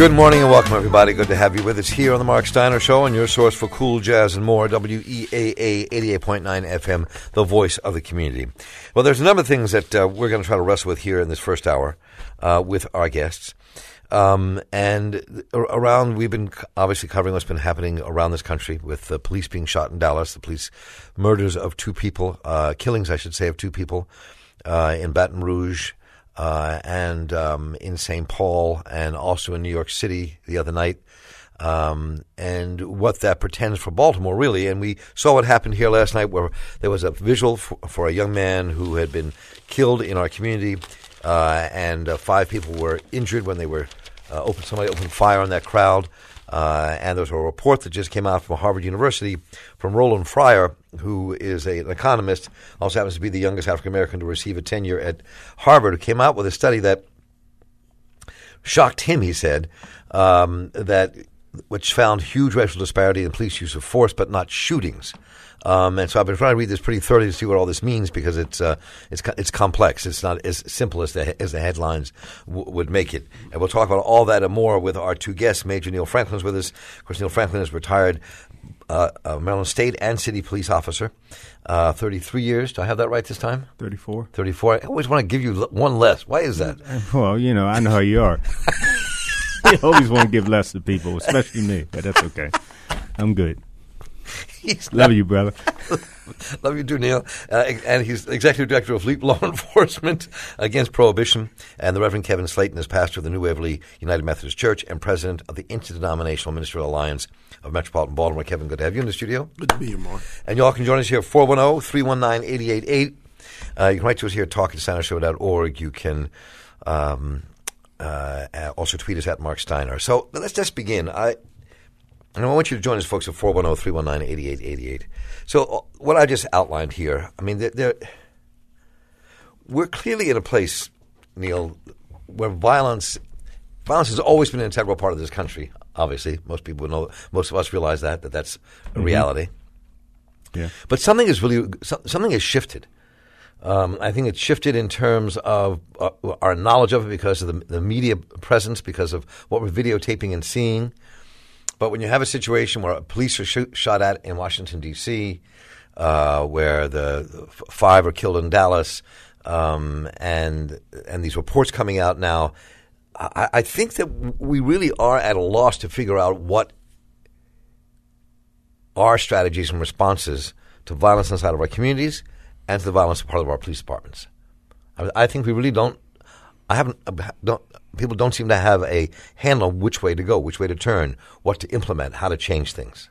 Good morning and welcome, everybody. Good to have you with us here on the Mark Steiner Show and your source for cool jazz and more. WEAA 88.9 FM, the voice of the community. Well, there's a number of things that uh, we're going to try to wrestle with here in this first hour uh, with our guests. Um, and around, we've been obviously covering what's been happening around this country with the police being shot in Dallas, the police murders of two people, uh, killings, I should say, of two people uh, in Baton Rouge uh, and um, in St. Paul and also in New York City the other night. Um, and what that pretends for Baltimore, really. And we saw what happened here last night, where there was a visual for, for a young man who had been killed in our community, uh, and uh, five people were injured when they were uh, open. Somebody opened fire on that crowd. Uh, and there's a report that just came out from Harvard University from Roland Fryer, who is a, an economist, also happens to be the youngest African American to receive a tenure at Harvard, who came out with a study that shocked him, he said, um, that which found huge racial disparity in police use of force, but not shootings. Um, and so I've been trying to read this pretty thoroughly to see what all this means because it's uh, it's it's complex. It's not as simple as the as the headlines w- would make it. And we'll talk about all that and more with our two guests. Major Neil Franklin's with us. Of course, Neil Franklin is retired uh, Maryland State and City Police officer. Uh, 33 years. Do I have that right this time? 34. 34. I always want to give you one less. Why is that? Well, you know, I know how you are. you always want to give less to people, especially me, but that's okay. I'm good. He's Love you, brother. Love you too, Neil. Uh, and he's executive director of Leap Law Enforcement Against Prohibition. And the Reverend Kevin Slayton is pastor of the New Waverly United Methodist Church and president of the Interdenominational Ministerial Alliance of Metropolitan Baltimore. Kevin, good to have you in the studio. Good to be here, Mark. And y'all can join us here at 410 319 888. Uh, you can write to us here at talkingsteinershow.org. You can um, uh, also tweet us at Mark Steiner. So let's just begin. I and I want you to join us, folks, at 410 319 8888. So, uh, what I just outlined here, I mean, they're, they're, we're clearly in a place, Neil, where violence violence has always been an integral part of this country. Obviously, most people know, most of us realize that that that's a mm-hmm. reality. Yeah. But something is really something has shifted. Um, I think it's shifted in terms of uh, our knowledge of it because of the, the media presence, because of what we're videotaping and seeing. But when you have a situation where police are shot at in Washington D.C., uh, where the, the, five are killed in Dallas, um, and and these reports coming out now, I, I think that we really are at a loss to figure out what our strategies and responses to violence inside of our communities and to the violence part of our police departments. I, I think we really don't. I haven't don't people don't seem to have a handle on which way to go, which way to turn, what to implement, how to change things.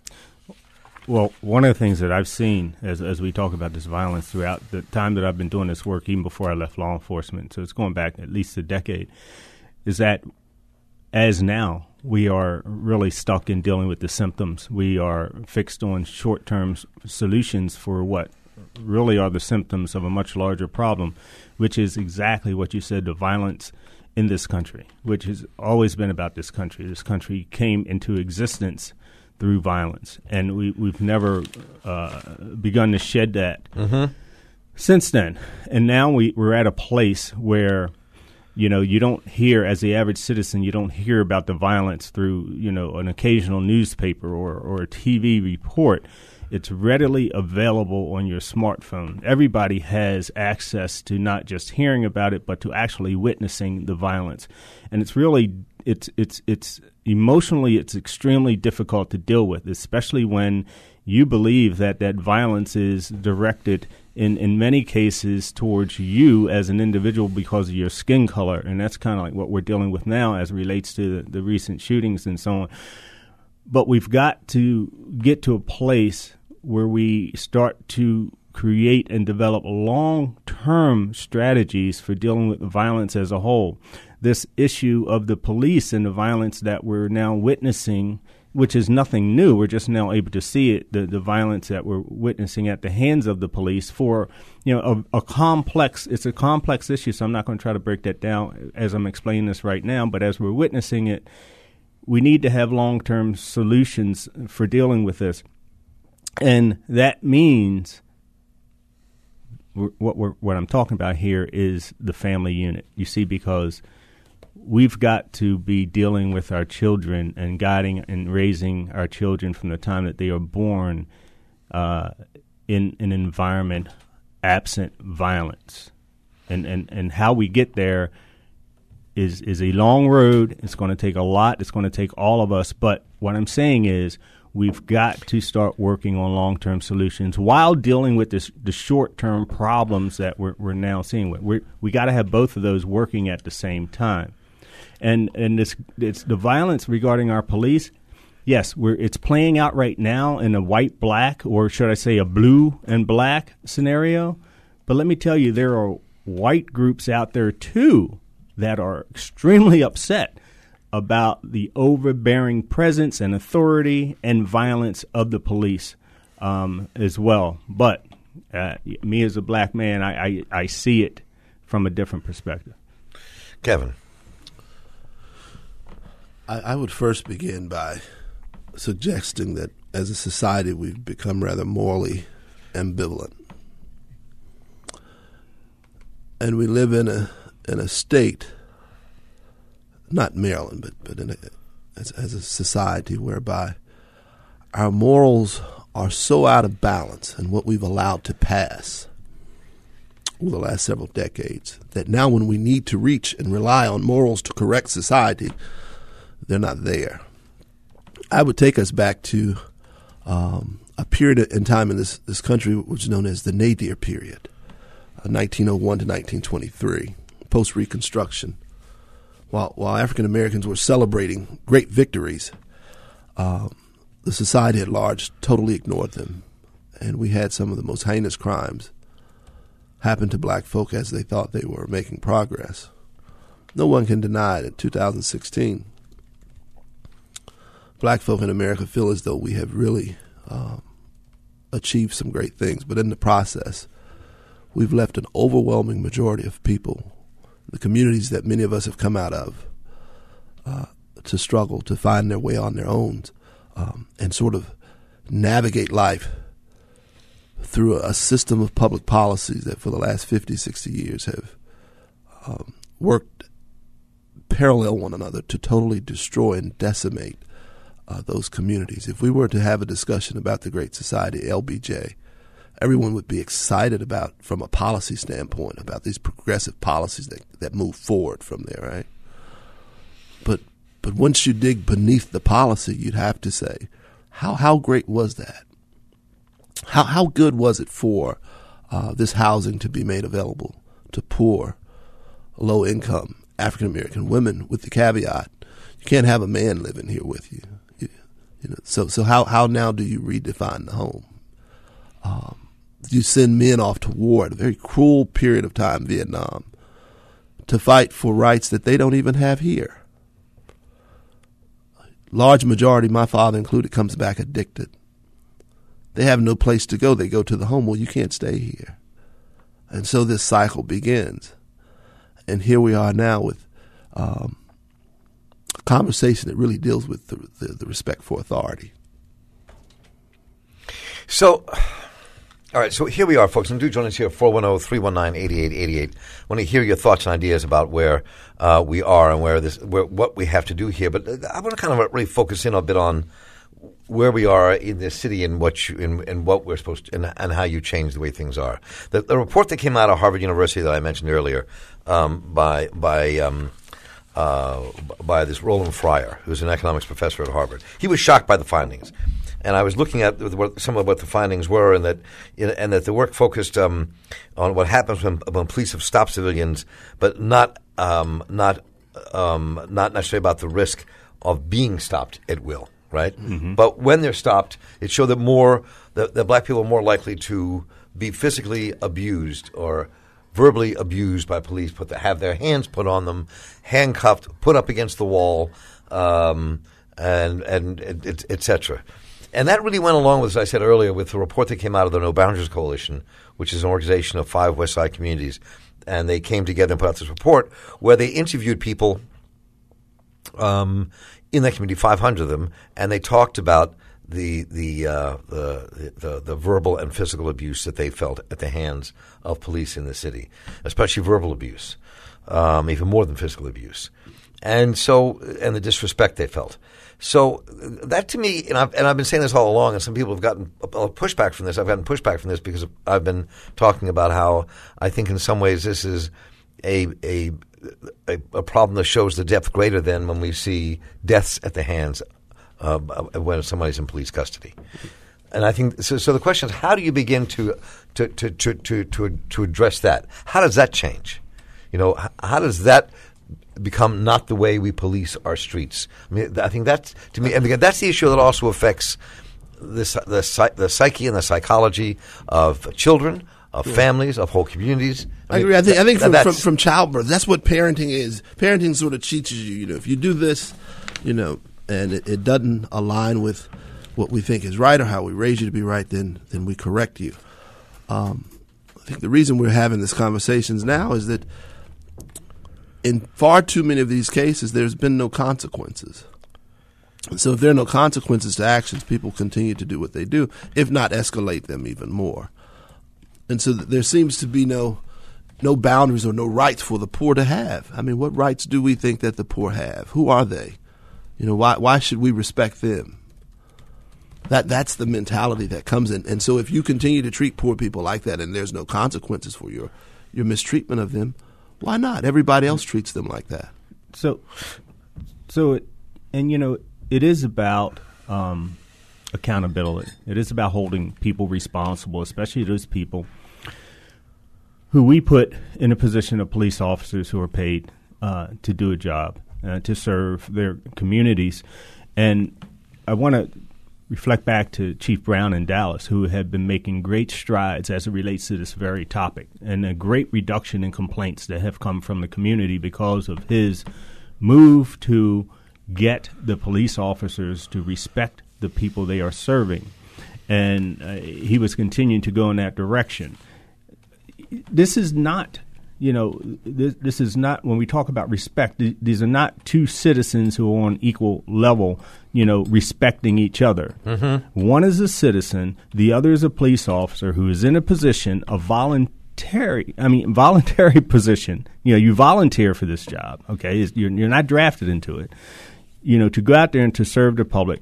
Well, one of the things that I've seen as as we talk about this violence throughout the time that I've been doing this work, even before I left law enforcement, so it's going back at least a decade, is that as now we are really stuck in dealing with the symptoms. We are fixed on short term solutions for what really are the symptoms of a much larger problem, which is exactly what you said the violence in this country, which has always been about this country. This country came into existence through violence, and we, we've never uh, begun to shed that mm-hmm. since then. And now we, we're at a place where you know you don't hear as the average citizen you don't hear about the violence through you know an occasional newspaper or, or a tv report it's readily available on your smartphone. Everybody has access to not just hearing about it, but to actually witnessing the violence. And it's really it's it's it's emotionally it's extremely difficult to deal with, especially when you believe that that violence is directed in, in many cases towards you as an individual because of your skin color. And that's kind of like what we're dealing with now as relates to the, the recent shootings and so on. But we've got to get to a place where we start to create and develop long term strategies for dealing with violence as a whole. This issue of the police and the violence that we're now witnessing, which is nothing new, we're just now able to see it, the, the violence that we're witnessing at the hands of the police for, you know, a, a complex, it's a complex issue, so I'm not going to try to break that down as I'm explaining this right now, but as we're witnessing it, we need to have long term solutions for dealing with this. And that means what we're, what I'm talking about here is the family unit. You see, because we've got to be dealing with our children and guiding and raising our children from the time that they are born uh, in an environment absent violence. And, and, and how we get there is, is a long road. It's going to take a lot. It's going to take all of us. But what I'm saying is, we've got to start working on long term solutions while dealing with this, the short term problems that we're, we're now seeing. We're, we got to have both of those working at the same time. And and this it's the violence regarding our police. Yes, we're it's playing out right now in a white black or should I say a blue and black scenario. But let me tell you, there are white groups out there too that are extremely upset about the overbearing presence and authority and violence of the police um, as well. But uh, me as a black man, I, I, I see it from a different perspective. Kevin. I, I would first begin by suggesting that as a society we've become rather morally ambivalent. And we live in a in a state not Maryland, but but a, as, as a society whereby our morals are so out of balance and what we've allowed to pass over the last several decades that now when we need to reach and rely on morals to correct society, they're not there. I would take us back to um, a period in time in this, this country which is known as the nadir period, uh, 1901 to 1923, post Reconstruction while while African Americans were celebrating great victories, uh, the society at large totally ignored them, and we had some of the most heinous crimes happen to black folk as they thought they were making progress. No one can deny that 2016, black folk in America feel as though we have really um, achieved some great things, but in the process, we've left an overwhelming majority of people the communities that many of us have come out of uh, to struggle to find their way on their own um, and sort of navigate life through a system of public policies that for the last 50, 60 years have um, worked parallel one another to totally destroy and decimate uh, those communities. If we were to have a discussion about the Great Society, LBJ, everyone would be excited about from a policy standpoint about these progressive policies that, that move forward from there, right? But but once you dig beneath the policy, you'd have to say, how how great was that? How how good was it for uh, this housing to be made available to poor, low income African American women? With the caveat, you can't have a man living here with you. you, know, so so how how now do you redefine the home? Um, you send men off to war at a very cruel period of time, Vietnam, to fight for rights that they don't even have here. Large majority, my father included, comes back addicted. They have no place to go. They go to the home. Well, you can't stay here. And so this cycle begins. And here we are now with um, a conversation that really deals with the, the, the respect for authority. So, all right, so here we are, folks, and do join us here, 410-319-8888. I want to hear your thoughts and ideas about where uh, we are and where this, where, what we have to do here. But uh, I want to kind of really focus in a bit on where we are in this city and what you, what we're supposed to, and, and, how you change the way things are. The, the, report that came out of Harvard University that I mentioned earlier um, by by um, uh, by this Roland Fryer, who's an economics professor at Harvard, he was shocked by the findings and I was looking at what, some of what the findings were, and that and that the work focused um, on what happens when, when, police have stopped civilians, but not um, not um, not necessarily about the risk of being stopped at will, right? Mm-hmm. But when they're stopped, it showed that more that, that black people are more likely to be physically abused or verbally abused by police, put the, have their hands put on them, handcuffed, put up against the wall, um, and and etc. Et and that really went along with, as I said earlier, with the report that came out of the No Boundaries Coalition, which is an organization of five West Side communities. And they came together and put out this report where they interviewed people um, in that community, 500 of them, and they talked about the the, uh, the, the the verbal and physical abuse that they felt at the hands of police in the city, especially verbal abuse, um, even more than physical abuse. and so and the disrespect they felt. So that to me, and I've, and I've been saying this all along, and some people have gotten a pushback from this. I've gotten pushback from this because I've been talking about how I think in some ways this is a a a, a problem that shows the depth greater than when we see deaths at the hands uh, when somebody's in police custody. And I think so. So the question is, how do you begin to to to to to to, to address that? How does that change? You know, how does that become not the way we police our streets. I mean, I think that's to me, and again, that's the issue that also affects the the, the psyche and the psychology of children, of yeah. families, of whole communities. I, I agree. I think I think from, from, from childbirth, that's what parenting is. Parenting sort of teaches you. You know, if you do this, you know, and it, it doesn't align with what we think is right or how we raise you to be right, then then we correct you. Um, I think the reason we're having these conversations now is that in far too many of these cases, there's been no consequences. So if there are no consequences to actions, people continue to do what they do, if not escalate them even more. And so there seems to be no no boundaries or no rights for the poor to have. I mean, what rights do we think that the poor have? Who are they? You know, why why should we respect them? That that's the mentality that comes in. And so if you continue to treat poor people like that and there's no consequences for your your mistreatment of them, why not? Everybody else treats them like that. So, so, it, and you know, it is about um, accountability. It is about holding people responsible, especially those people who we put in a position of police officers who are paid uh, to do a job, uh, to serve their communities. And I want to reflect back to Chief Brown in Dallas, who had been making great strides as it relates to this very topic, and a great reduction in complaints that have come from the community because of his move to get the police officers to respect the people they are serving. And uh, he was continuing to go in that direction. This is not you know, this, this, is not when we talk about respect. Th- these are not two citizens who are on equal level. You know, respecting each other. Mm-hmm. One is a citizen, the other is a police officer who is in a position of voluntary. I mean, voluntary position. You know, you volunteer for this job. Okay, you're, you're not drafted into it. You know, to go out there and to serve the public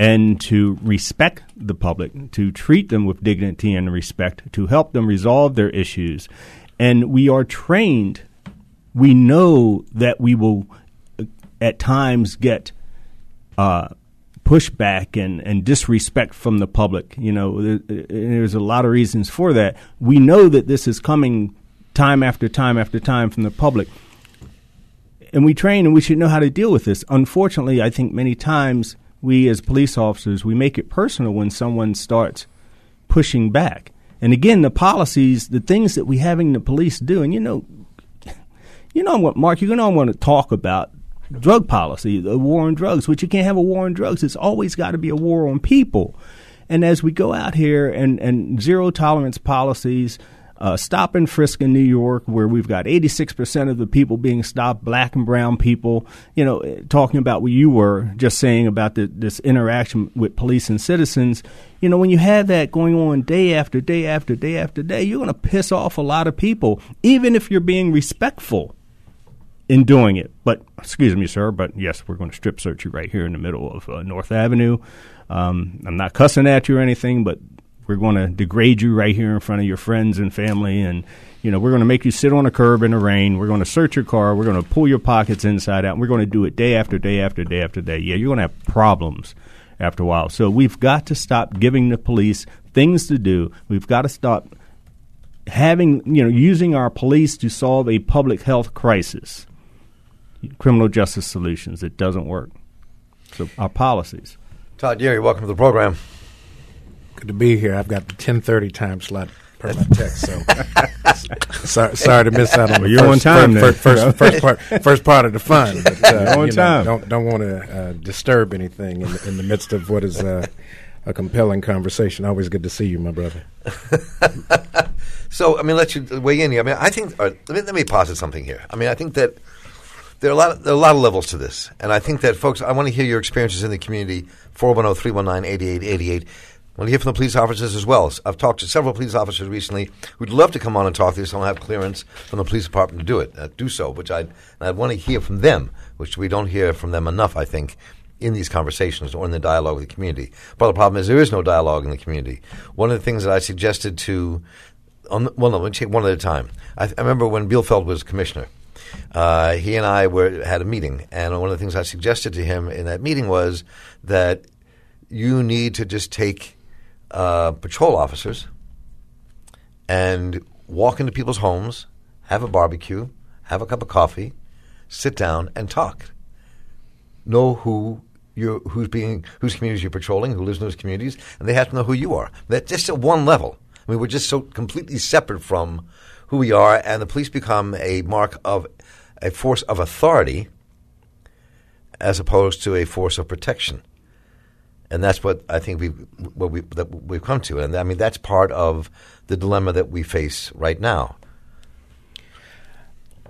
and to respect the public, to treat them with dignity and respect, to help them resolve their issues and we are trained. We know that we will uh, at times get uh, pushback and, and disrespect from the public. You know, there, there's a lot of reasons for that. We know that this is coming time after time after time from the public. And we train and we should know how to deal with this. Unfortunately, I think many times we as police officers, we make it personal when someone starts pushing back. And again, the policies, the things that we having the police do, and you know, you know what, Mark, you're going to want to talk about drug policy, the war on drugs, which you can't have a war on drugs. It's always got to be a war on people. And as we go out here and, and zero tolerance policies, uh, stop and frisk in New York, where we've got 86% of the people being stopped, black and brown people, you know, talking about what you were just saying about the, this interaction with police and citizens. You know, when you have that going on day after day after day after day, you're going to piss off a lot of people, even if you're being respectful in doing it. But, excuse me, sir, but yes, we're going to strip search you right here in the middle of uh, North Avenue. Um, I'm not cussing at you or anything, but we're going to degrade you right here in front of your friends and family, and you know we're going to make you sit on a curb in the rain. We're going to search your car. We're going to pull your pockets inside out. And we're going to do it day after day after day after day. Yeah, you're going to have problems after a while. So we've got to stop giving the police things to do. We've got to stop having you know using our police to solve a public health crisis. Criminal justice solutions. It doesn't work. So our policies. Todd Geary, welcome to the program. Good to be here. I've got the ten thirty time slot per my text, so sorry, sorry to miss out on. Well, you're first, on time. First, first, first, part, first part of the fun. But, uh, on you time. Know, don't don't want to uh, disturb anything in the, in the midst of what is uh, a compelling conversation. Always good to see you, my brother. so, I mean, let you weigh in here. I mean, I think. Uh, let me let me posit something here. I mean, I think that there are a lot of, there are a lot of levels to this, and I think that folks. I want to hear your experiences in the community. 410-319-8888 I want to hear from the police officers as well. I've talked to several police officers recently who'd love to come on and talk to us. Don't have clearance from the police department to do it, uh, do so. Which I I want to hear from them, which we don't hear from them enough. I think in these conversations or in the dialogue with the community. But the problem is there is no dialogue in the community. One of the things that I suggested to, on the, well, no, let me take one at a time. I, I remember when Bealefeld was commissioner. Uh, he and I were had a meeting, and one of the things I suggested to him in that meeting was that you need to just take uh, patrol officers and walk into people's homes, have a barbecue, have a cup of coffee, sit down and talk. Know who you who's being whose communities you're patrolling, who lives in those communities, and they have to know who you are. That just at one level. I mean, we're just so completely separate from who we are, and the police become a mark of a force of authority as opposed to a force of protection and that's what I think we what we that we've come to, and I mean that's part of the dilemma that we face right now.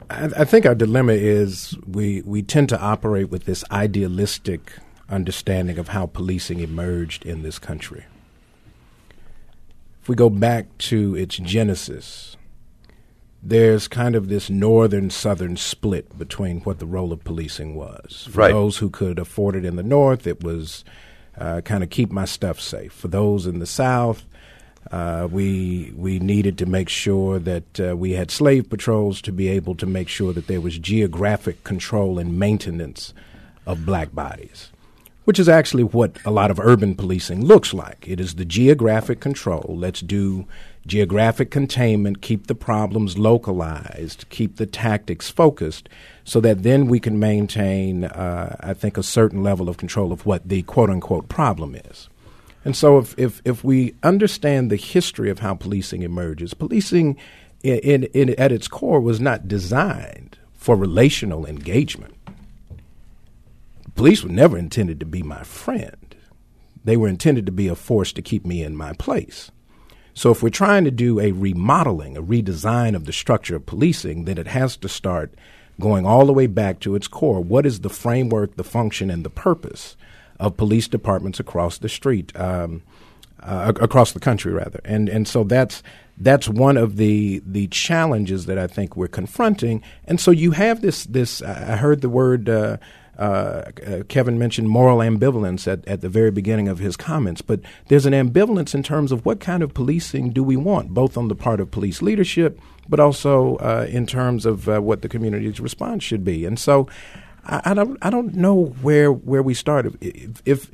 I, I think our dilemma is we we tend to operate with this idealistic understanding of how policing emerged in this country. If we go back to its genesis, there's kind of this northern southern split between what the role of policing was. For right. those who could afford it in the north, it was uh, kind of keep my stuff safe. For those in the South, uh, we we needed to make sure that uh, we had slave patrols to be able to make sure that there was geographic control and maintenance of black bodies, which is actually what a lot of urban policing looks like. It is the geographic control. Let's do geographic containment, keep the problems localized, keep the tactics focused, so that then we can maintain, uh, I think, a certain level of control of what the quote unquote problem is. And so, if, if, if we understand the history of how policing emerges, policing in, in, in, at its core was not designed for relational engagement. Police were never intended to be my friend, they were intended to be a force to keep me in my place. So if we're trying to do a remodeling, a redesign of the structure of policing, then it has to start going all the way back to its core. What is the framework, the function, and the purpose of police departments across the street, um, uh, across the country, rather? And and so that's that's one of the the challenges that I think we're confronting. And so you have this this. I heard the word. Uh, Kevin mentioned moral ambivalence at, at the very beginning of his comments, but there's an ambivalence in terms of what kind of policing do we want, both on the part of police leadership, but also uh, in terms of uh, what the community's response should be. And so, I, I, don't, I don't know where where we start. If, if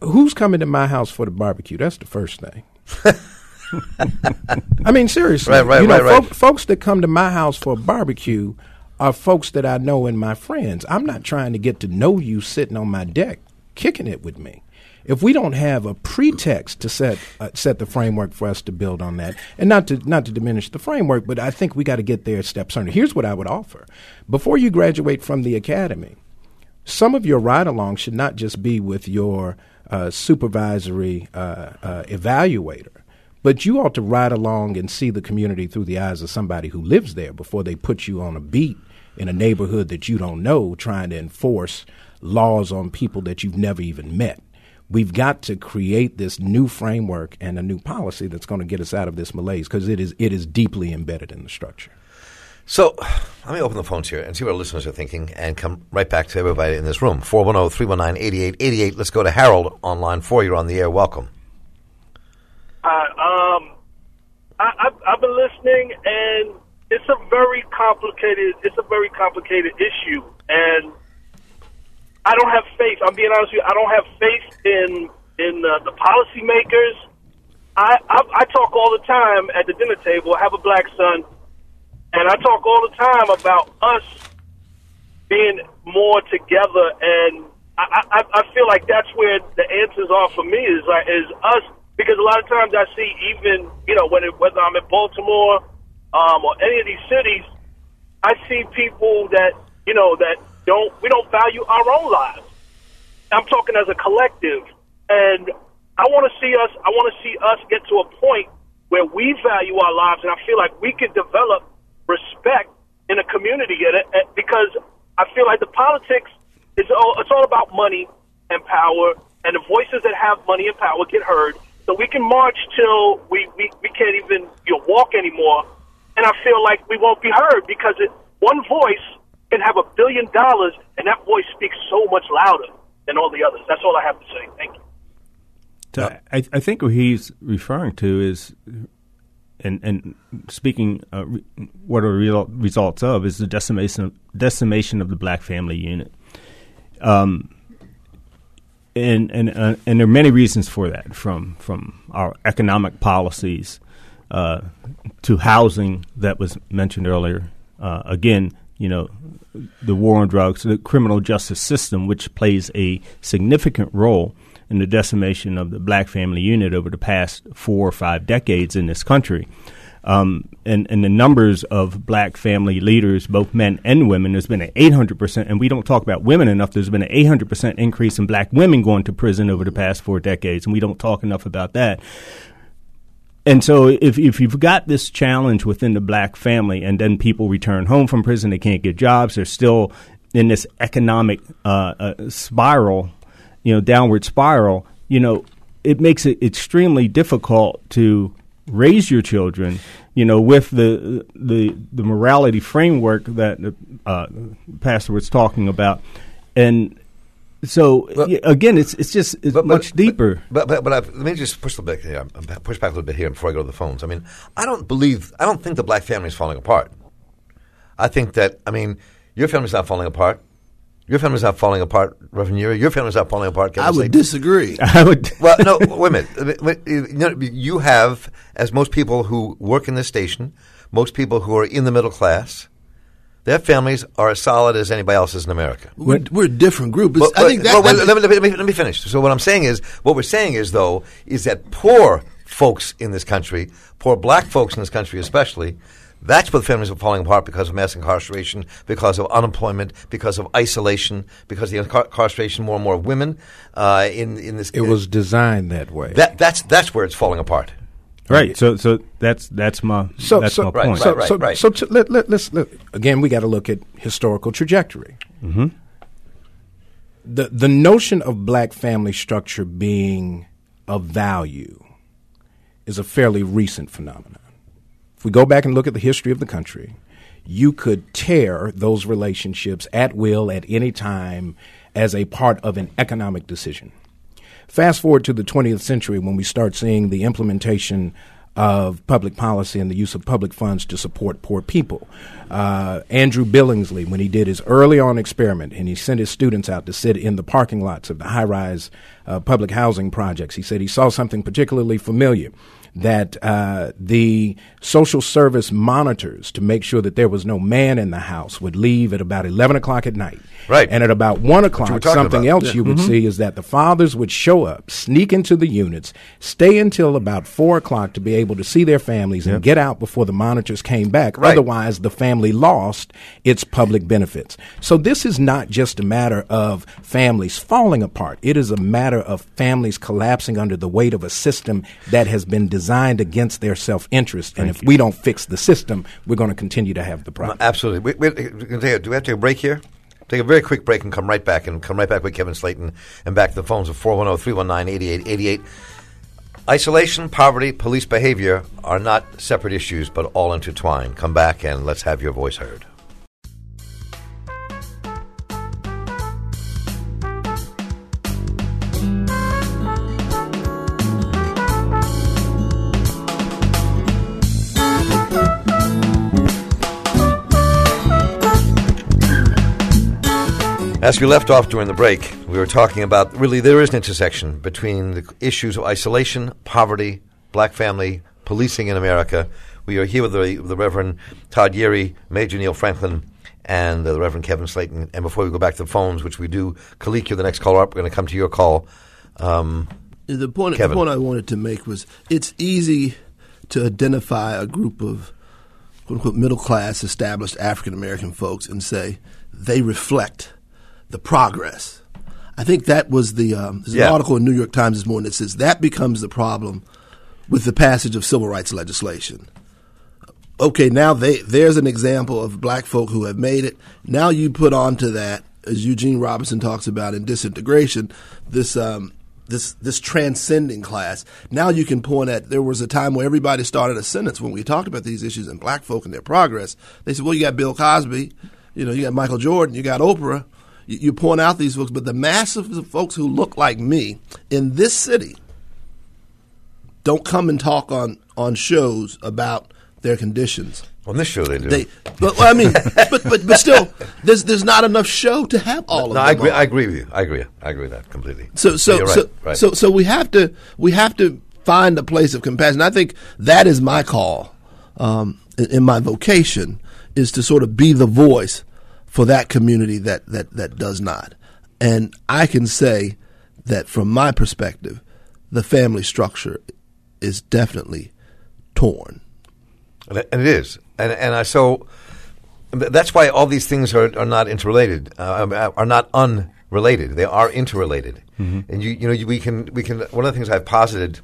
who's coming to my house for the barbecue, that's the first thing. I mean, seriously, right, right, you know, right, right. folks that come to my house for a barbecue are folks that I know and my friends. I'm not trying to get to know you sitting on my deck kicking it with me. If we don't have a pretext to set uh, set the framework for us to build on that, and not to not to diminish the framework, but I think we got to get there steps under. Here's what I would offer: before you graduate from the academy, some of your ride-along should not just be with your uh, supervisory uh, uh evaluator but you ought to ride along and see the community through the eyes of somebody who lives there before they put you on a beat in a neighborhood that you don't know trying to enforce laws on people that you've never even met. We've got to create this new framework and a new policy that's going to get us out of this malaise because it is it is deeply embedded in the structure. So let me open the phones here and see what our listeners are thinking and come right back to everybody in this room. 410 319 8888. Let's go to Harold on line four. You're on the air. Welcome. Hi. Um, I, I've, I've been listening, and it's a very complicated. It's a very complicated issue, and I don't have faith. I'm being honest with you. I don't have faith in in uh, the policymakers. I, I I talk all the time at the dinner table. I have a black son, and I talk all the time about us being more together. And I, I I feel like that's where the answers are for me. Is like is us because a lot of times I see even you know it, whether I'm in Baltimore um, or any of these cities, I see people that you know that don't we don't value our own lives. I'm talking as a collective, and I want to see us. I want to see us get to a point where we value our lives, and I feel like we can develop respect in a community at it, because I feel like the politics is all, it's all about money and power, and the voices that have money and power get heard So we can march till we, we, we can't even you know, walk anymore. And I feel like we won't be heard because it, one voice can have a billion dollars, and that voice speaks so much louder than all the others. That's all I have to say. Thank you. So I, I think what he's referring to is, and and speaking, uh, re, what are the results of is the decimation decimation of the black family unit. Um, and and uh, and there are many reasons for that, from from our economic policies uh, to housing that was mentioned earlier. Uh, again, you know, the war on drugs, the criminal justice system, which plays a significant role in the decimation of the black family unit over the past four or five decades in this country. Um, the numbers of black family leaders, both men and women, there's been an 800%, and we don't talk about women enough, there's been an 800% increase in black women going to prison over the past four decades, and we don't talk enough about that. And so, if if you've got this challenge within the black family, and then people return home from prison, they can't get jobs, they're still in this economic uh, uh, spiral, you know, downward spiral. You know, it makes it extremely difficult to raise your children, you know, with the the the morality framework that the uh, pastor was talking about, and so well, again, it's it's just it's but, much but, deeper. But but, but let me just push a little bit here. Push back a little bit here before I go to the phones. I mean, I don't believe I don't think the black family is falling apart. I think that I mean your family's not falling apart. Your family's not falling apart, Reverend Yeary. Your family's not falling apart. Kevin I would disagree. I would. well, no, wait a minute. You, know, you have, as most people who work in this station, most people who are in the middle class, their families are as solid as anybody else's in America. We're, we're a different group. Well, I think that, well, let, me, let, me, let me finish. So what I'm saying is, what we're saying is, though, is that poor folks in this country, poor black folks in this country especially, that's where the families are falling apart because of mass incarceration, because of unemployment, because of isolation, because of the incarceration more and more of women uh, in in this. It uh, was designed that way. That that's that's where it's falling apart. Right. So so that's that's my so, that's so, my right, point. So, right, so, right. so to, let, let, us look again we got to look at historical trajectory. Mm-hmm. The the notion of black family structure being of value is a fairly recent phenomenon. If we go back and look at the history of the country, you could tear those relationships at will at any time as a part of an economic decision. Fast forward to the 20th century when we start seeing the implementation of public policy and the use of public funds to support poor people. Uh, Andrew Billingsley, when he did his early on experiment and he sent his students out to sit in the parking lots of the high rise uh, public housing projects, he said he saw something particularly familiar that uh, the social service monitors to make sure that there was no man in the house would leave at about 11 o'clock at night. Right. And at about 1 o'clock, something about. else yeah. you would mm-hmm. see is that the fathers would show up, sneak into the units, stay until about 4 o'clock to be able to see their families yep. and get out before the monitors came back. Right. Otherwise, the family lost its public benefits. So this is not just a matter of families falling apart. It is a matter of families collapsing under the weight of a system that has been designed against their self interest. And if you. we don't fix the system, we're going to continue to have the problem. Absolutely. We, we, do we have to take a break here? Take a very quick break and come right back and come right back with Kevin Slayton and back to the phones of 410 319 8888. Isolation, poverty, police behavior are not separate issues but all intertwined. Come back and let's have your voice heard. As we left off during the break, we were talking about really there is an intersection between the issues of isolation, poverty, black family, policing in America. We are here with the, the Reverend Todd Yeary, Major Neil Franklin, and the Reverend Kevin Slayton. And before we go back to the phones, which we do, Kalik, you're the next caller up. We're going to come to your call. Um, the point, the point I wanted to make was it's easy to identify a group of quote unquote middle class established African American folks and say they reflect the progress. I think that was the um, there's yeah. an article in New York Times this morning that says that becomes the problem with the passage of civil rights legislation. Okay, now they, there's an example of black folk who have made it. Now you put onto that, as Eugene Robinson talks about in disintegration, this um, this this transcending class. Now you can point at there was a time where everybody started a sentence when we talked about these issues and black folk and their progress. They said, "Well, you got Bill Cosby, you know, you got Michael Jordan, you got Oprah." You, point out these folks, but the masses of folks who look like me in this city don't come and talk on on shows about their conditions. On this show, they do. They, but well, I mean, but, but but still, there's there's not enough show to have all of no, them. I agree. on. I agree with you. I agree. I agree with that completely. So so You're right, so, right. so so we have to we have to find a place of compassion. I think that is my call um, in, in my vocation is to sort of be the voice for that community that that that does not. And I can say that from my perspective, the family structure is definitely torn. And it is, and and I so that's why all these things are, are not interrelated, uh, um, uh are not unrelated. They are interrelated, mm-hmm. and you you know you, we can we can one of the things I've posited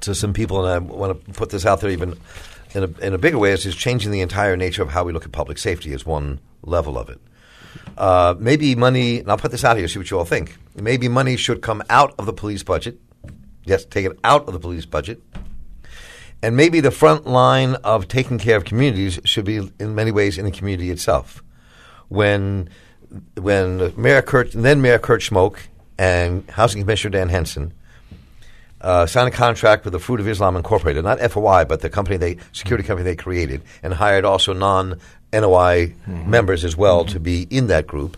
to some people, and I want to put this out there even in a, in a bigger way, is, is changing the entire nature of how we look at public safety as one level of it. Uh, maybe money, and I'll put this out here, see what you all think. Maybe money should come out of the police budget. Yes, take it out of the police budget. And maybe the front line of taking care of communities should be, in many ways, in the community itself. When, when Mayor Kurt, then Mayor Kurt Schmoke and Housing Commissioner Dan Henson uh, signed a contract with the Fruit of Islam Incorporated, not FOI, but the company they security company they created, and hired also non NOI members as well to be in that group.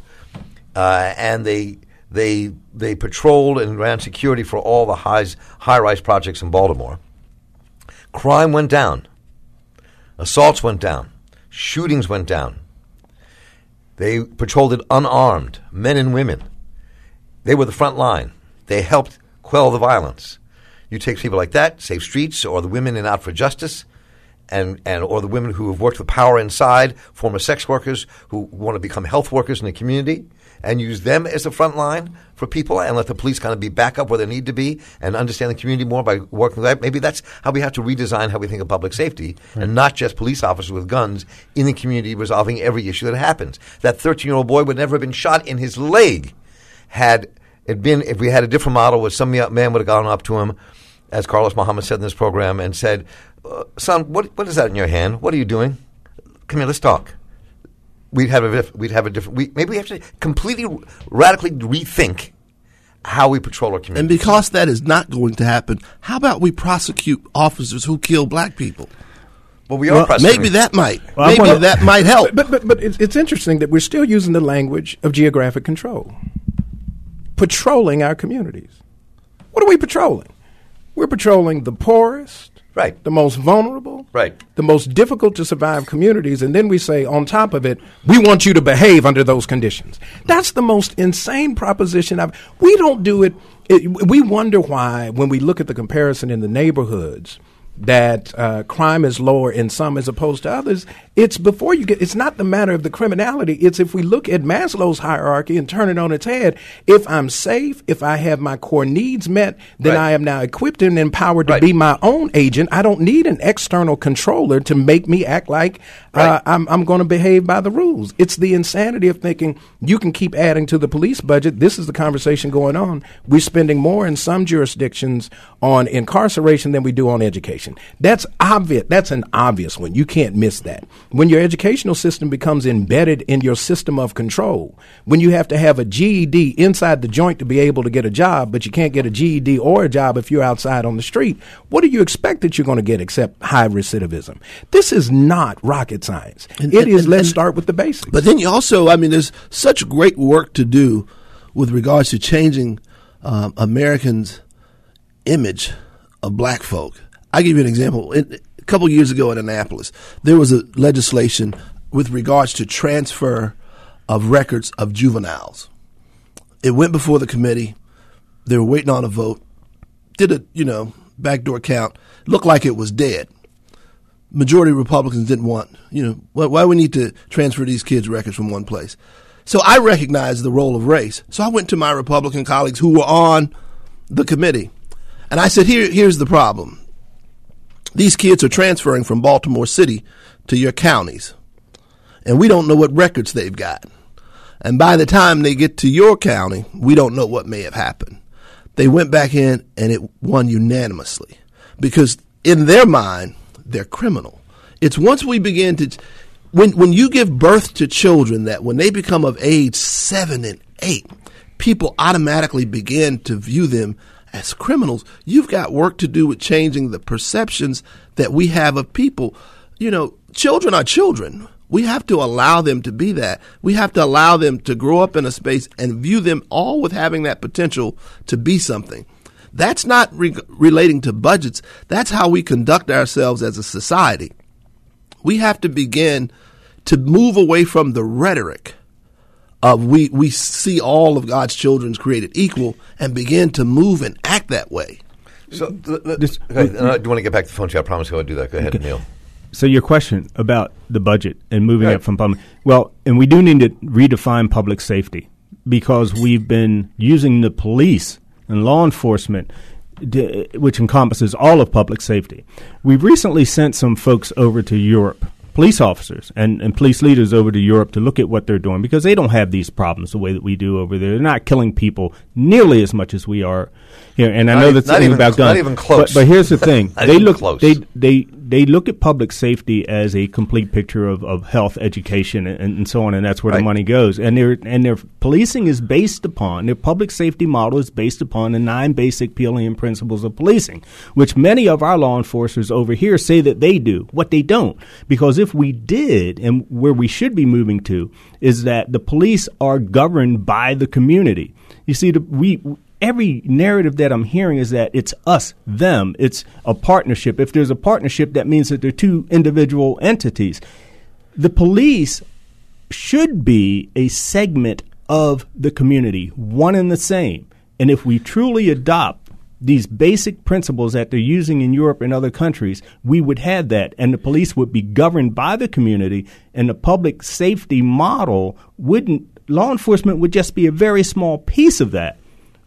Uh, and they they they patrolled and ran security for all the highs, high rise projects in Baltimore. Crime went down, assaults went down, shootings went down. They patrolled it unarmed, men and women. They were the front line. They helped quell the violence. You take people like that, Safe Streets, or the women in Out for Justice, and, and or the women who have worked with power inside, former sex workers who want to become health workers in the community, and use them as the front line for people, and let the police kind of be back up where they need to be, and understand the community more by working with that. Maybe that's how we have to redesign how we think of public safety, and not just police officers with guns in the community resolving every issue that happens. That 13 year old boy would never have been shot in his leg had it been if we had a different model where some young man would have gone up to him, as Carlos Muhammad said in this program, and said, uh, "Son, what what is that in your hand? What are you doing? Come here, let's talk." We'd have a we'd have a different. We, maybe we have to completely radically rethink how we patrol our community. And because that is not going to happen, how about we prosecute officers who kill black people? well, we are Maybe that might. Well, maybe wanna- that might help. But but but it's, it's interesting that we're still using the language of geographic control, patrolling our communities. What are we patrolling? We're patrolling the poorest, Right. the most vulnerable, Right. the most difficult to survive communities, and then we say on top of it, we want you to behave under those conditions. That's the most insane proposition I've. We don't do it. it we wonder why when we look at the comparison in the neighborhoods that uh, crime is lower in some as opposed to others. It's before you get. It's not the matter of the criminality. It's if we look at Maslow's hierarchy and turn it on its head. If I'm safe, if I have my core needs met, then Right. I am now equipped and empowered to be my own agent. I don't need an external controller to make me act like uh, I'm, I'm going to behave by the rules. It's the insanity of thinking you can keep adding to the police budget. This is the conversation going on. We're spending more in some jurisdictions on incarceration than we do on education. That's obvious. That's an obvious one. You can't miss that. When your educational system becomes embedded in your system of control, when you have to have a GED inside the joint to be able to get a job, but you can't get a GED or a job if you're outside on the street, what do you expect that you're going to get except high recidivism? This is not rocket science. And- it is and- let's and- start with the basics. But then you also, I mean, there's such great work to do with regards to changing um, Americans' image of black folk. I give you an example. A couple years ago in Annapolis, there was a legislation with regards to transfer of records of juveniles. It went before the committee. They were waiting on a vote. Did a you know backdoor count. Looked like it was dead majority Republicans didn't want, you know, why, why we need to transfer these kids' records from one place. So I recognized the role of race. So I went to my Republican colleagues who were on the committee, and I said, Here, here's the problem. These kids are transferring from Baltimore City to your counties, and we don't know what records they've got. And by the time they get to your county, we don't know what may have happened. They went back in and it won unanimously because in their mind, they're criminal. It's once we begin to, when, when you give birth to children that when they become of age seven and eight, people automatically begin to view them as criminals. You've got work to do with changing the perceptions that we have of people. You know, children are children. We have to allow them to be that. We have to allow them to grow up in a space and view them all with having that potential to be something. That's not re- relating to budgets. That's how we conduct ourselves as a society. We have to begin to move away from the rhetoric of we, we see all of God's children created equal and begin to move and act that way. So, this, okay, uh, do you want to get back to the phone chat? I promise I will do that. Go ahead, okay. Neil. So your question about the budget and moving right. it from public, well, and we do need to redefine public safety because we've been using the police and law enforcement, which encompasses all of public safety. We've recently sent some folks over to Europe police officers and, and police leaders over to Europe to look at what they're doing because they don't have these problems the way that we do over there. They're not killing people nearly as much as we are here. And I know that's the thing about guns. Not even close. But, but here's the thing: they look close. they they they look at public safety as a complete picture of, of health, education, and, and so on, and that's where right. the money goes. And their and their policing is based upon their public safety model is based upon the nine basic Peelian principles of policing, which many of our law enforcers over here say that they do. What they don't, because if we did, and where we should be moving to, is that the police are governed by the community. You see, the, we every narrative that I'm hearing is that it's us, them, it's a partnership. If there's a partnership, that means that they're two individual entities. The police should be a segment of the community, one and the same. And if we truly adopt these basic principles that they're using in Europe and other countries, we would have that. And the police would be governed by the community, and the public safety model wouldn't, law enforcement would just be a very small piece of that.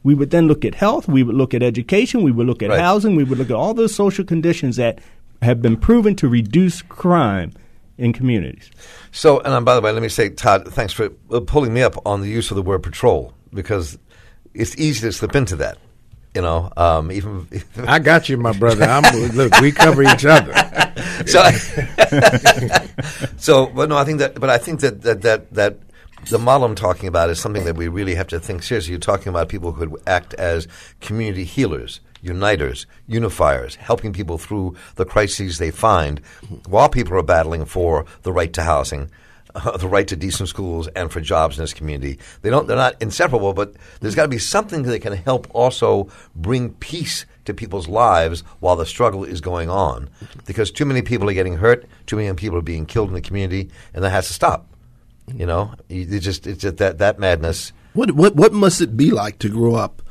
We would then look at health, we would look at education, we would look at right. housing, we would look at all those social conditions that have been proven to reduce crime in communities. So, and um, by the way, let me say, Todd, thanks for uh, pulling me up on the use of the word patrol because it's easy to slip into that. You know, um, even I got you, my brother. I'm, look, we cover each other. so, so, but no, I think that, but I think that that that that the model I'm talking about is something that we really have to think seriously. You're talking about people who act as community healers, uniters, unifiers, helping people through the crises they find while people are battling for the right to housing. Uh, the right to decent schools and for jobs in this community. They don't. They're not inseparable, but there's got to be something that can help also bring peace to people's lives while the struggle is going on. Because too many people are getting hurt, too many people are being killed in the community, and that has to stop. You know, it's just it's just that that madness. What what what must it be like to grow up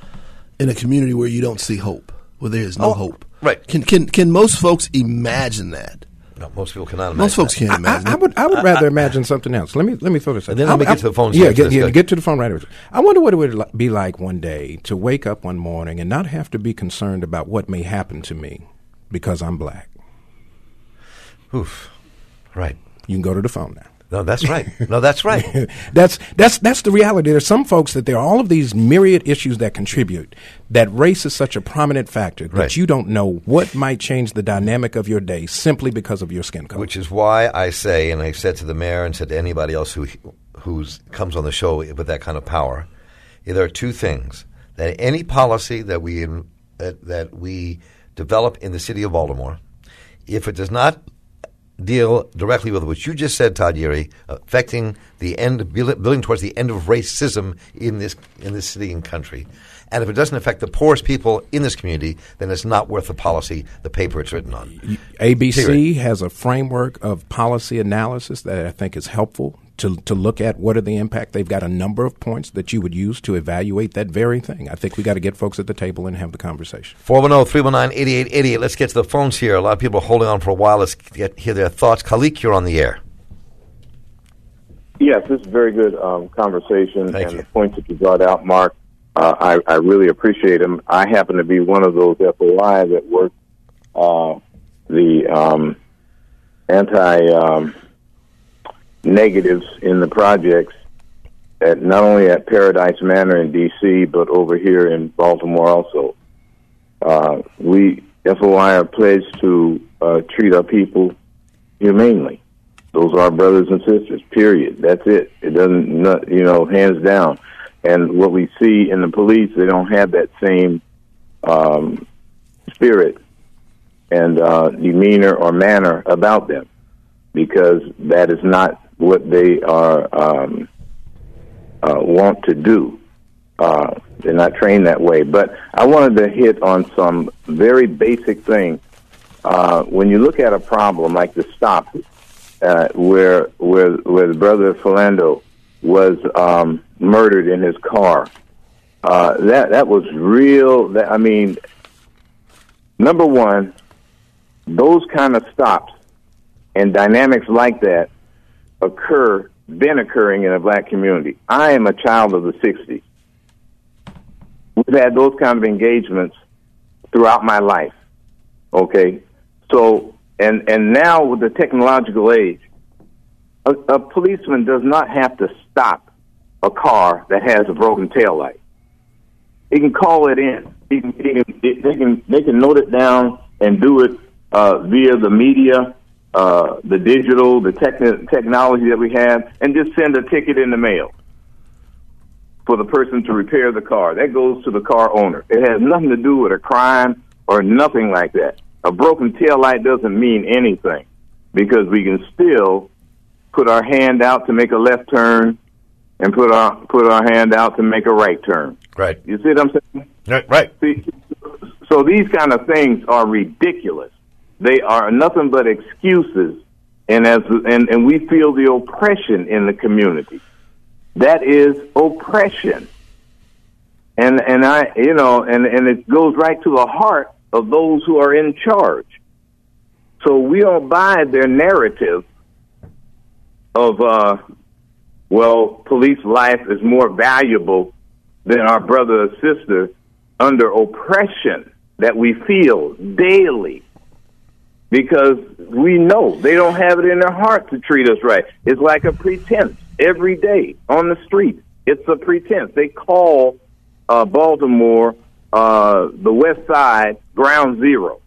in a community where you don't see hope, where there is no oh, hope? Right? Can can can most folks imagine that? No, most people cannot imagine. Most folks that. can't imagine. I, I, I, would I would rather imagine something else. Let me let me throw this. And then let me get to the phone. Yeah, get, yeah, get to the phone right away. I wonder what it would be like one day to wake up one morning and not have to be concerned about what may happen to me because I'm black. Oof. Right. You can go to the phone now. No, that's right. No, that's right. that's that's that's the reality. There's some folks that there are all of these myriad issues that contribute. That race is such a prominent factor that right. you don't know what might change the dynamic of your day simply because of your skin color. Which is why I say, and I said to the mayor and said to anybody else who who's comes on the show with that kind of power, there are two things: that any policy that we that, that we develop in the city of Baltimore, if it does not deal directly with what you just said, Todd Yeary, affecting the end, building towards the end of racism in this in this city and country. And if it doesn't affect the poorest people in this community, then it's not worth the policy, the paper it's written on. ABC Period. has a framework of policy analysis that I think is helpful to, to look at what are the impact. They've got a number of points that you would use to evaluate that very thing. I think we got to get folks at the table and have the conversation. 410-319-8888. Let's get to the phones here. A lot of people are holding on for a while. Let's get hear their thoughts. Khalik, you're on the air. Yes, this is a very good um, conversation, Thank and you. the points that you brought out, Mark, uh, I, I really appreciate them. I happen to be one of those FOI that work uh, the um, anti um, negatives in the projects, at not only at Paradise Manor in D.C., but over here in Baltimore also. Uh, we FOI are pledged to uh, treat our people humanely. Those are our brothers and sisters. Period. That's it. It doesn't, you know, hands down. And what we see in the police, they don't have that same um, spirit and uh, demeanor or manner about them because that is not what they are um, uh, want to do. Uh, they're not trained that way. But I wanted to hit on some very basic things. Uh, when you look at a problem like the stop, uh, where where where the brother Philando was um, murdered in his car, uh, that that was real. That, I mean, number one, those kind of stops and dynamics like that occur, been occurring in a black community. I am a child of the 60s. We've had those kind of engagements throughout my life. Okay? So, and, and now with the technological age, a, a policeman does not have to stop a car that has a broken tail light. He can call it in. He can, he can, they can, they can note it down and do it uh, via the media, uh, the digital, the techn- technology that we have, and just send a ticket in the mail for the person to repair the car. That goes to the car owner. It has nothing to do with a crime or nothing like that. A broken tail light doesn't mean anything because we can still put our hand out to make a left turn and put our put our hand out to make a right turn. Right. You see what I'm saying? Right. Right. See, so these kind of things are ridiculous. They are nothing but excuses, and as and, and we feel the oppression in the community. That is oppression, and and I you know and and it goes right to the heart of those who are in charge. So we don't buy their narrative of uh, well, police life is more valuable than our brother or sister under oppression that we feel daily because we know they don't have it in their heart to treat us right. It's like a pretense every day on the street. It's a pretense. They call uh, Baltimore uh, the West Side Ground Zero.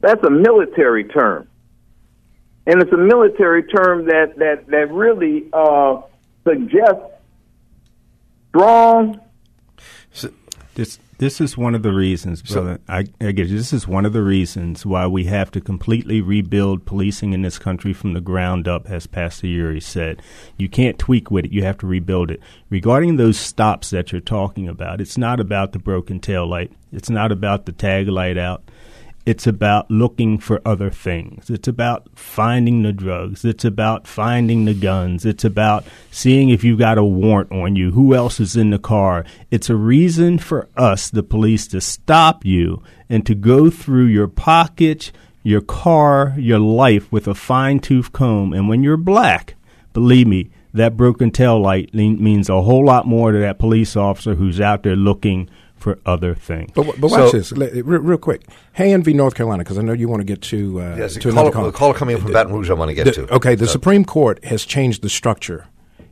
That's a military term, and it's a military term that that that really uh, suggests strong This this is one of the reasons, brother. I, I get you. This is one of the reasons why we have to completely rebuild policing in this country from the ground up, as Pastor Yeary said. You can't tweak with it; you have to rebuild it. Regarding those stops that you're talking about, it's not about the broken tail light. It's not about the tag light out. It's about looking for other things. It's about finding the drugs. It's about finding the guns. It's about seeing if you've got a warrant on you, who else is in the car. It's a reason for us, the police, to stop you and to go through your pockets, your car, your life with a fine tooth comb. And when you're black, believe me, that broken tail light means a whole lot more to that police officer who's out there looking for other things. But, but watch so, this, real, real, quick. Heien v. North Carolina, because I know you want to get to uh, yes, to another call. The caller coming in from Baton Rouge, I want to get the, to. Okay, the so. Supreme Court has changed the structure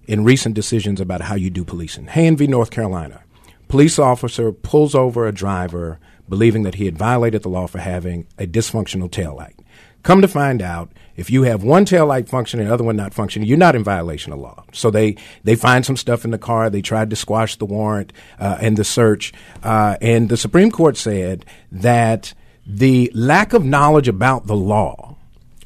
in recent decisions about how you do policing. Heien v. North Carolina. Police officer pulls over a driver believing that he had violated the law for having a dysfunctional tail light. Come to find out, if you have one tail light functioning and the other one not functioning, you're not in violation of law. So they, they find some stuff in the car. They tried to squash the warrant uh, and the search. Uh, and the Supreme Court said that the lack of knowledge about the law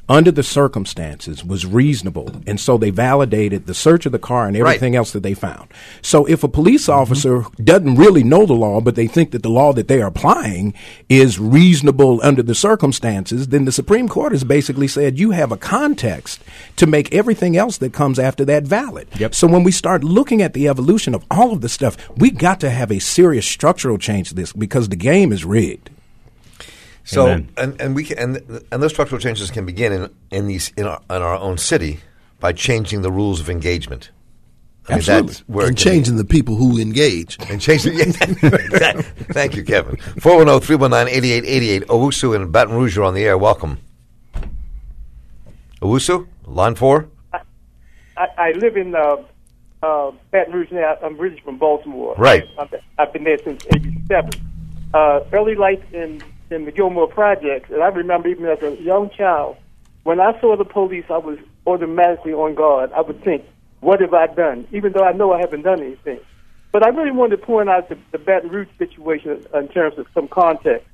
under the circumstances was reasonable and so they validated the search of the car and everything right. else that they found so if a police officer mm-hmm. doesn't really know the law but they think that the law that they're applying is reasonable under the circumstances then the supreme court has basically said you have a context to make everything else that comes after that valid yep. so when we start looking at the evolution of all of the stuff we got to have a serious structural change to this because the game is rigged so and and we can and and those structural changes can begin in in these in our, in our own city by changing the rules of engagement. I Absolutely. and changing the people who engage. And changing. Yeah, Thank you, Kevin. 410 319 8888. Owusu and Baton Rouge are on the air. Welcome. Owusu, line four. I, I live in uh, uh, Baton Rouge now. I'm originally from Baltimore. Right. I've, I've been there since '87. Uh, early life in in the Gilmor projects, and I remember even as a young child, when I saw the police, I was automatically on guard. I would think, "What have I done?" Even though I know I haven't done anything. But I really wanted to point out the, the Baton Rouge situation in terms of some context.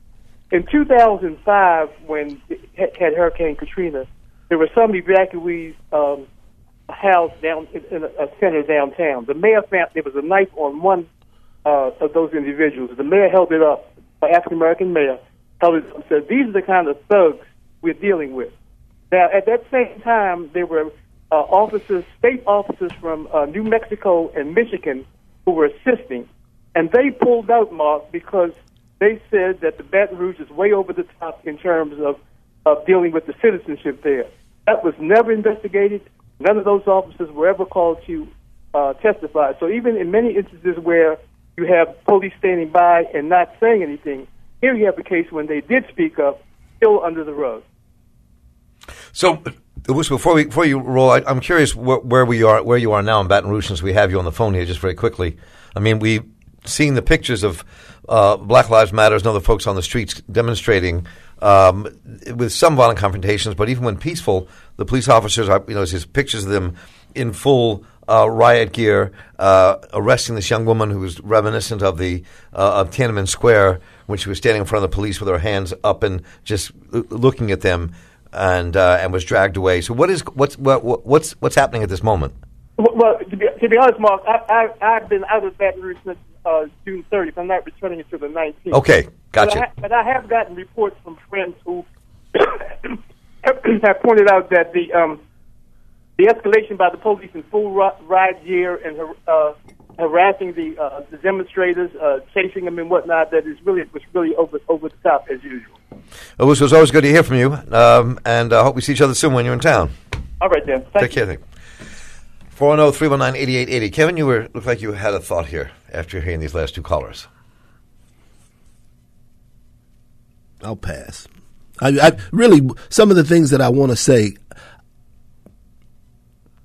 In 2005, when it had Hurricane Katrina, there were some evacuees um, housed down in a, center downtown. The mayor found there was a knife on one uh, of those individuals. The mayor held it up, an African American mayor and said, "These are the kind of thugs we're dealing with." Now, at that same time, there were uh, officers, state officers from uh, New Mexico and Michigan who were assisting, and they pulled out Mark because they said that the Baton Rouge is way over the top in terms of of dealing with the citizenship there. That was never investigated. None of those officers were ever called to uh, testify. So even in many instances where you have police standing by and not saying anything, here you have a case when they did speak up, still under the rug. So, before we before you roll, I, am curious wh- where we are, where you are now in Baton Rouge, since we have you on the phone here, just very quickly. I mean, we seeing the pictures of uh, Black Lives Matters and other folks on the streets demonstrating um, with some violent confrontations, but even when peaceful, the police officers are, you know, there's pictures of them in full uh, riot gear, uh, arresting this young woman who was reminiscent of the uh, of Tiananmen Square when she was standing in front of the police with her hands up and just looking at them, and uh, and was dragged away. So what is what's what, what's what's happening at this moment? Well, to be, to be honest, Mark, I, I, I've been out of Baton Rouge since uh, June 30th. I'm not returning until the 19th. Okay, gotcha. But I, but I have gotten reports from friends who have pointed out that the um, the escalation by the police in full riot gear and uh, harassing the, uh, the demonstrators, uh, chasing them and whatnot, that is really was really over over the top as usual. Well, it was always good to hear from you, um, and I uh, hope we see each other soon when you're in town. All right, then. Thank Take you. care. 410 319 8880. Kevin, you were looked like you had a thought here after hearing these last two callers. I'll pass. I, I really some of the things that I want to say,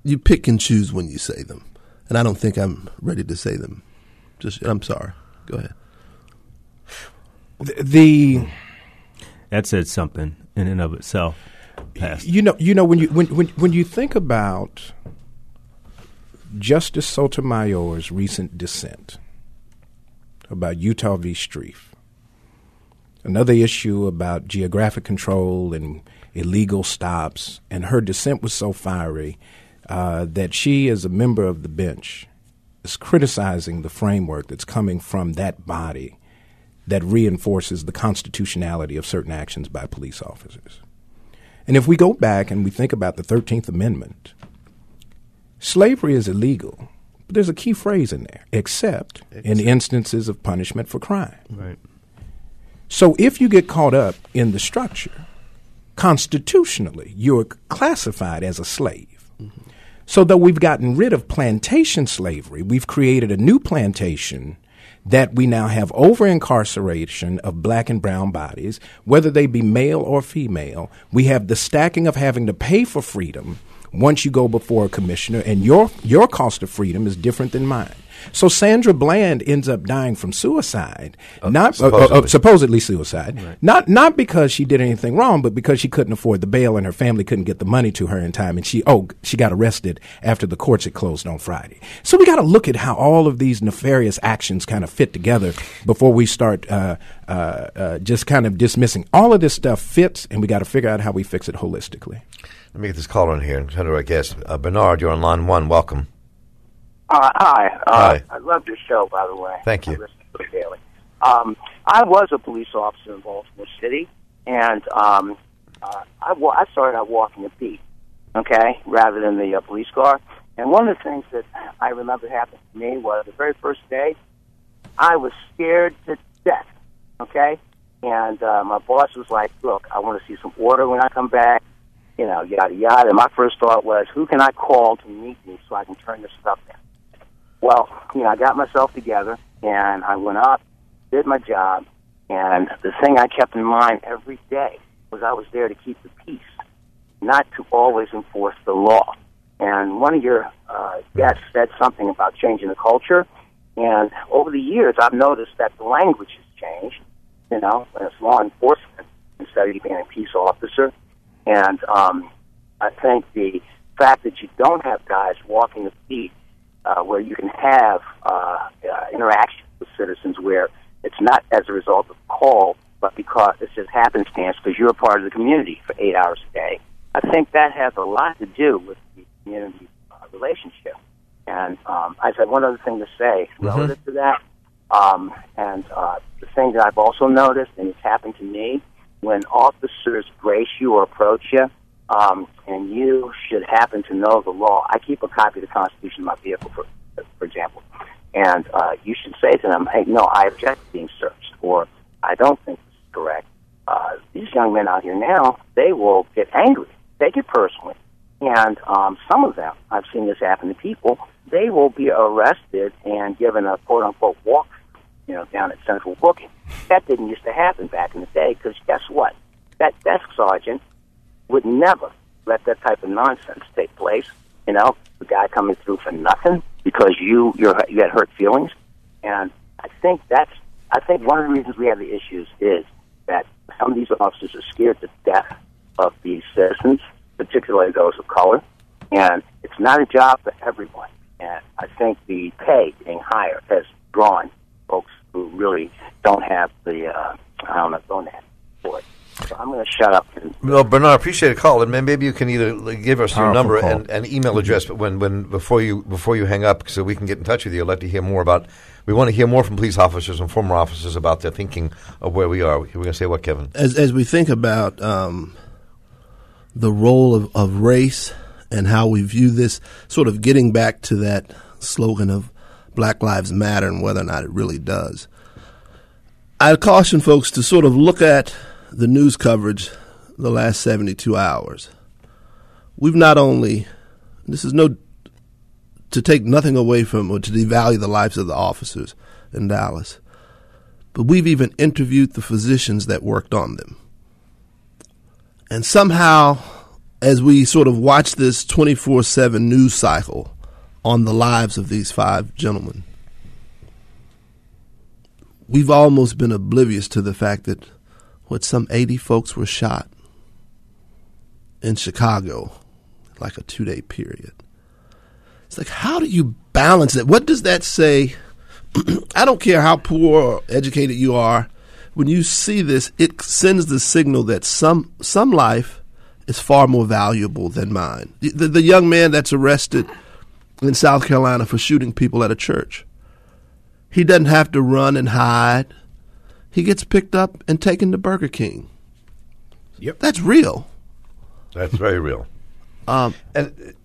you pick and choose when you say them, and I don't think I'm ready to say them. Just I'm sorry. Go ahead. The, the that said something in and of itself. Pastor. You know, you know when you when when when you think about Justice Sotomayor's recent dissent about Utah v. Strieff, another issue about geographic control and illegal stops, and her dissent was so fiery uh, that she, as a member of the bench, is criticizing the framework that's coming from that body that reinforces the constitutionality of certain actions by police officers. And if we go back and we think about the 13th Amendment, Slavery is illegal, but there's a key phrase in there, except in instances of punishment for crime. Right. So if you get caught up in the structure, constitutionally, you're classified as a slave. Mm-hmm. So though we've gotten rid of plantation slavery, we've created a new plantation that we now have over incarceration of black and brown bodies, whether they be male or female. We have the stacking of having to pay for freedom once you go before a commissioner, and your your cost of freedom is different than mine. So Sandra Bland ends up dying from suicide, uh, not supposedly. Uh, uh, supposedly suicide, right. not not because she did anything wrong, but because she couldn't afford the bail and her family couldn't get the money to her in time, and she oh she got arrested after the courts had closed on Friday. So we got to look at how all of these nefarious actions kind of fit together before we start uh, uh, uh, just kind of dismissing all of this stuff fits, and we got to figure out how we fix it holistically. Let me get this caller in here and turn to our guest. Uh, Bernard, you're on line one. Welcome. Uh, hi. Uh, hi. I love your show, by the way. Thank you. I listen to it daily. Um, I was a police officer in Baltimore City, and um, uh, I, wa- I started out walking a beat, okay, rather than the uh, police car. And one of the things that I remember happened to me was the very first day, I was scared to death, okay? And uh, my boss was like, look, I want to see some order when I come back you know, yada yada. And my first thought was, who can I call to meet me so I can turn this stuff in? Well, you know, I got myself together and I went up, did my job, and the thing I kept in mind every day was I was there to keep the peace, not to always enforce the law. And one of your uh, that said something about changing the culture. And over the years, I've noticed that the language has changed. You know, it's law enforcement instead of being a peace officer. And um, I think the fact that you don't have guys walking the beat uh, where you can have uh, uh, interaction with citizens where it's not as a result of call, but because it's just happenstance because you're a part of the community for eight hours a day. I think that has a lot to do with the community uh, relationship. And um, I said one other thing to say relative to that. Um, and uh, the thing that I've also noticed, and it's happened to me, when officers brace you or approach you, um, and you should happen to know the law. I keep a copy of the Constitution in my vehicle, for for example, and uh, you should say to them, "Hey, no, I object to being searched," or "I don't think this is correct." Uh, these young men out here now, they will get angry, take it personally, and um, some of them, I've seen this happen to people. They will be arrested and given a quote unquote walk, you know, down at Central Booking. That didn't used to happen back in the day because guess what? That desk sergeant would never let that type of nonsense take place. You know, the guy coming through for nothing because you you're, you had hurt feelings, and I think that's I think one of the reasons we have the issues is that some of these officers are scared to death of these citizens, particularly those of color, and it's not a job for everyone. And I think the pay being higher has drawn folks who really don't have the uh, I don't know don't for it. So I'm going to shut up. And, Well, Bernard, appreciate a call, and maybe you can either give us your number call. and, and email address, but when, when before you before you hang up, so we can get in touch with you. I'd like to hear more about. We want to hear more from police officers and former officers about their thinking of where we are. We're going to say what, Kevin? as as we think about um, the role of, of race and how we view this, sort of getting back to that slogan of Black Lives Matter and whether or not it really does. I caution folks to sort of look at the news coverage the last 72 hours. We've not only, this is no, to take nothing away from or to devalue the lives of the officers in Dallas, but we've even interviewed the physicians that worked on them. And somehow, as we sort of watch this 24 7 news cycle on the lives of these five gentlemen, we've almost been oblivious to the fact that what some 80 folks were shot in Chicago, like a two day period. It's like, how do you balance that? What does that say? I don't care how poor or educated you are. When you see this, it sends the signal that some some life is far more valuable than mine. The, the, the young man that's arrested in South Carolina for shooting people at a church, he doesn't have to run and hide. He gets picked up and taken to Burger King. Yep. That's real. That's very real. Um, And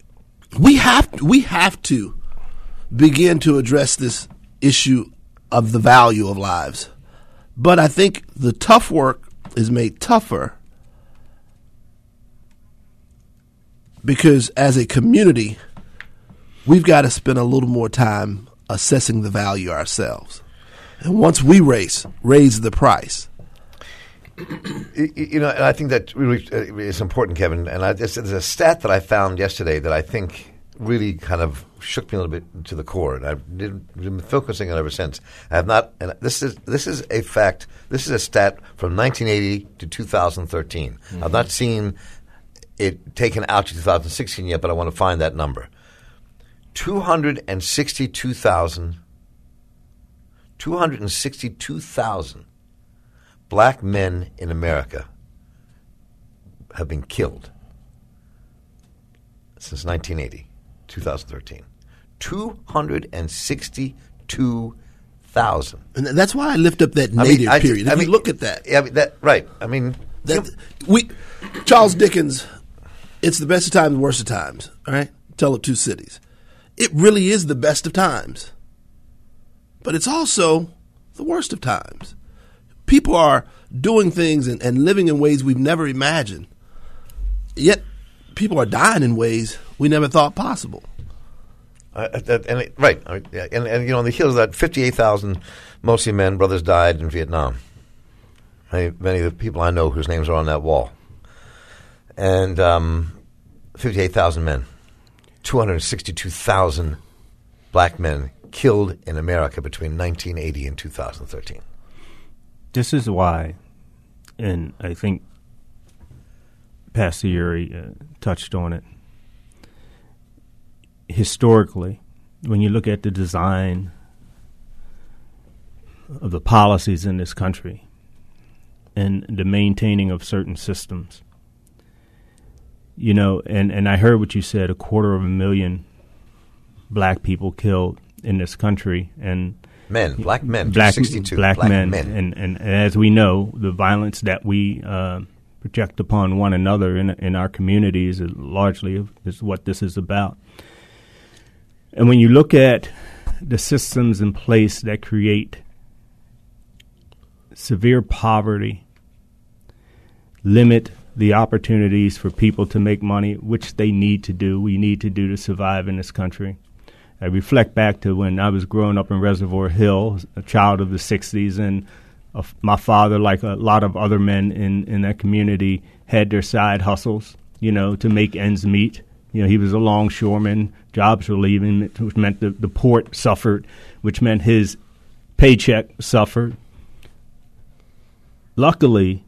we have we have to begin to address this issue of the value of lives. But I think the tough work is made tougher because as a community, we've got to spend a little more time assessing the value ourselves. And once we raise raise the price, You know, and I think that really uh, is important, Kevin. And I, there's, there's a stat that I found yesterday that I think really kind of shook me a little bit to the core, and I've been focusing on it ever since. I have not, and this is this is a fact. This is a stat from 1980 to 2013. I've not seen it taken out to 2016 yet, but I want to find that number. 262,000 262,000 black men in America have been killed since 1980, 2013. 262,000. and that's why I lift up that I mean, native I- period. I mean, look at that, Yeah, I mean, that right. I mean, That we Charles Dickens, it's the best of times, worst of times. All right, Tell of Two Cities. It really is the best of times, but it's also the worst of times. People are doing things and, and living in ways we've never imagined. Yet, people are dying in ways we never thought possible. Uh, and it, right, and, and you know, on the heels of that, fifty-eight thousand, mostly men, brothers died in Vietnam. Many, many of the people I know whose names are on that wall, and um, fifty-eight thousand men. 262,000 black men killed in America between 1980 and 2013. This is why, and I think Pastor Yeary uh, touched on it. Historically, when you look at the design of the policies in this country and the maintaining of certain systems, you know, and, and I heard what you said a quarter of a million black people killed in this country. And Men, black men, black, 62 black, black men. men. And, and, and as we know, the violence that we uh, project upon one another in, in our communities is largely is what this is about. And when you look at the systems in place that create severe poverty, limit the opportunities for people to make money, which they need to do, we need to do to survive in this country. I reflect back to when I was growing up in Reservoir Hill, a child of the 60s, and uh, my father, like a lot of other men in, in that community, had their side hustles, you know, to make ends meet. You know, he was a longshoreman, jobs were leaving, which meant the, the port suffered, which meant his paycheck suffered. Luckily,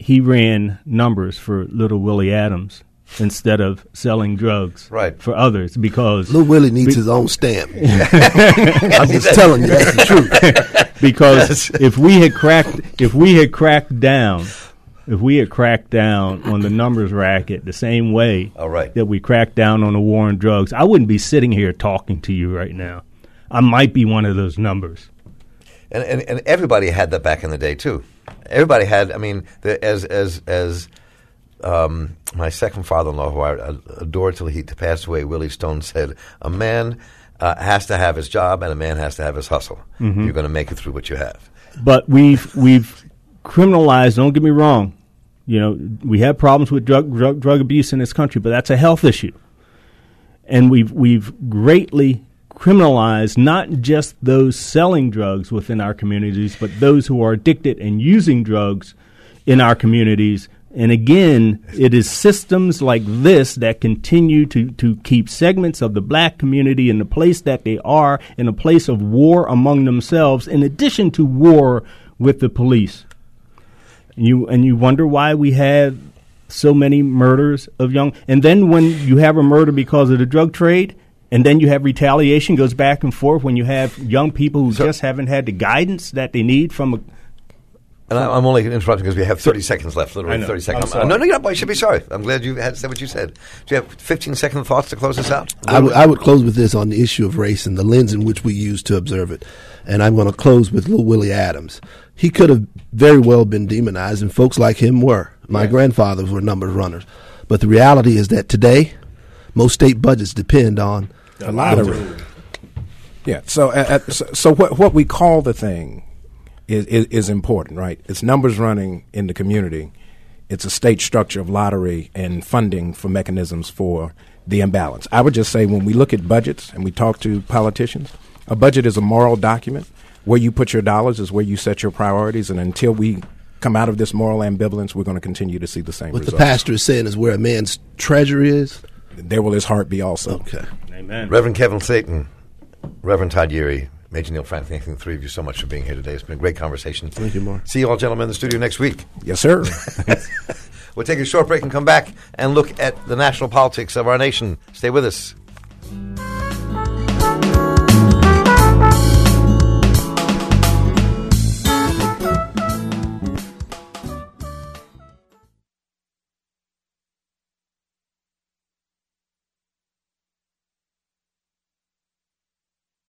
he ran numbers for little Willie Adams instead of selling drugs Right. for others because Lil Willie needs his own stamp. I'm just telling you that's the truth. because if we had cracked if we had cracked down if we had cracked down on the numbers racket the same way All right. that we cracked down on the war on drugs, I wouldn't be sitting here talking to you right now. I might be one of those numbers. And, and and everybody had that back in the day too. Everybody had. I mean, the, as as as um, my second father-in-law, who I adored till he passed away, Willie Stone said, "A man uh, has to have his job, and a man has to have his hustle. Mm-hmm. You're going to make it through what you have." But we've we've criminalized. Don't get me wrong. You know, we have problems with drug drug, drug abuse in this country, but that's a health issue. And we've we've greatly criminalized not just those selling drugs within our communities, but those who are addicted and using drugs in our communities. And again, it is systems like this that continue to, to keep segments of the black community in the place that they are, in a place of war among themselves, in addition to war with the police. And you and you wonder why we have so many murders of young and then when you have a murder because of the drug trade and then you have retaliation goes back and forth when you have young people who So- just haven't had the guidance that they need from a And I, I'm only interrupting because we have 30 seconds left. Literally I know. 30 seconds. I'm sorry. no, no, you're not. You should be sorry. I'm glad you had said what you said. Do you have 15 second thoughts to close this out? I would- close with this on the issue of race and the lens in which we use to observe it. And I'm going to close with Lil Willie Adams. He could have very well been demonized, and folks like him were. My grandfathers were numbers runners. But the reality is that today, most state budgets depend on The lottery. Yeah. So, uh, uh, so, so what what we call the thing is, is is important, right? It's numbers running in the community. It's a state structure of lottery and funding for mechanisms for the imbalance. I would just say when we look at budgets and we talk to politicians, a budget is a moral document. Where you put your dollars is where you set your priorities, and until we come out of this moral ambivalence, we're going to continue to see the same what the pastor is saying is where a man's treasure is. There will his heart be also. Okay. Amen. Reverend Kevin Slayton, Reverend Todd Yeary, Major Neil Frank, thank the three of you so much for being here today. It's been a great conversation. Thank you, Mark. See you all gentlemen in the studio next week. Yes, sir. We'll take a short break and come back and look at the national politics of our nation. Stay with us.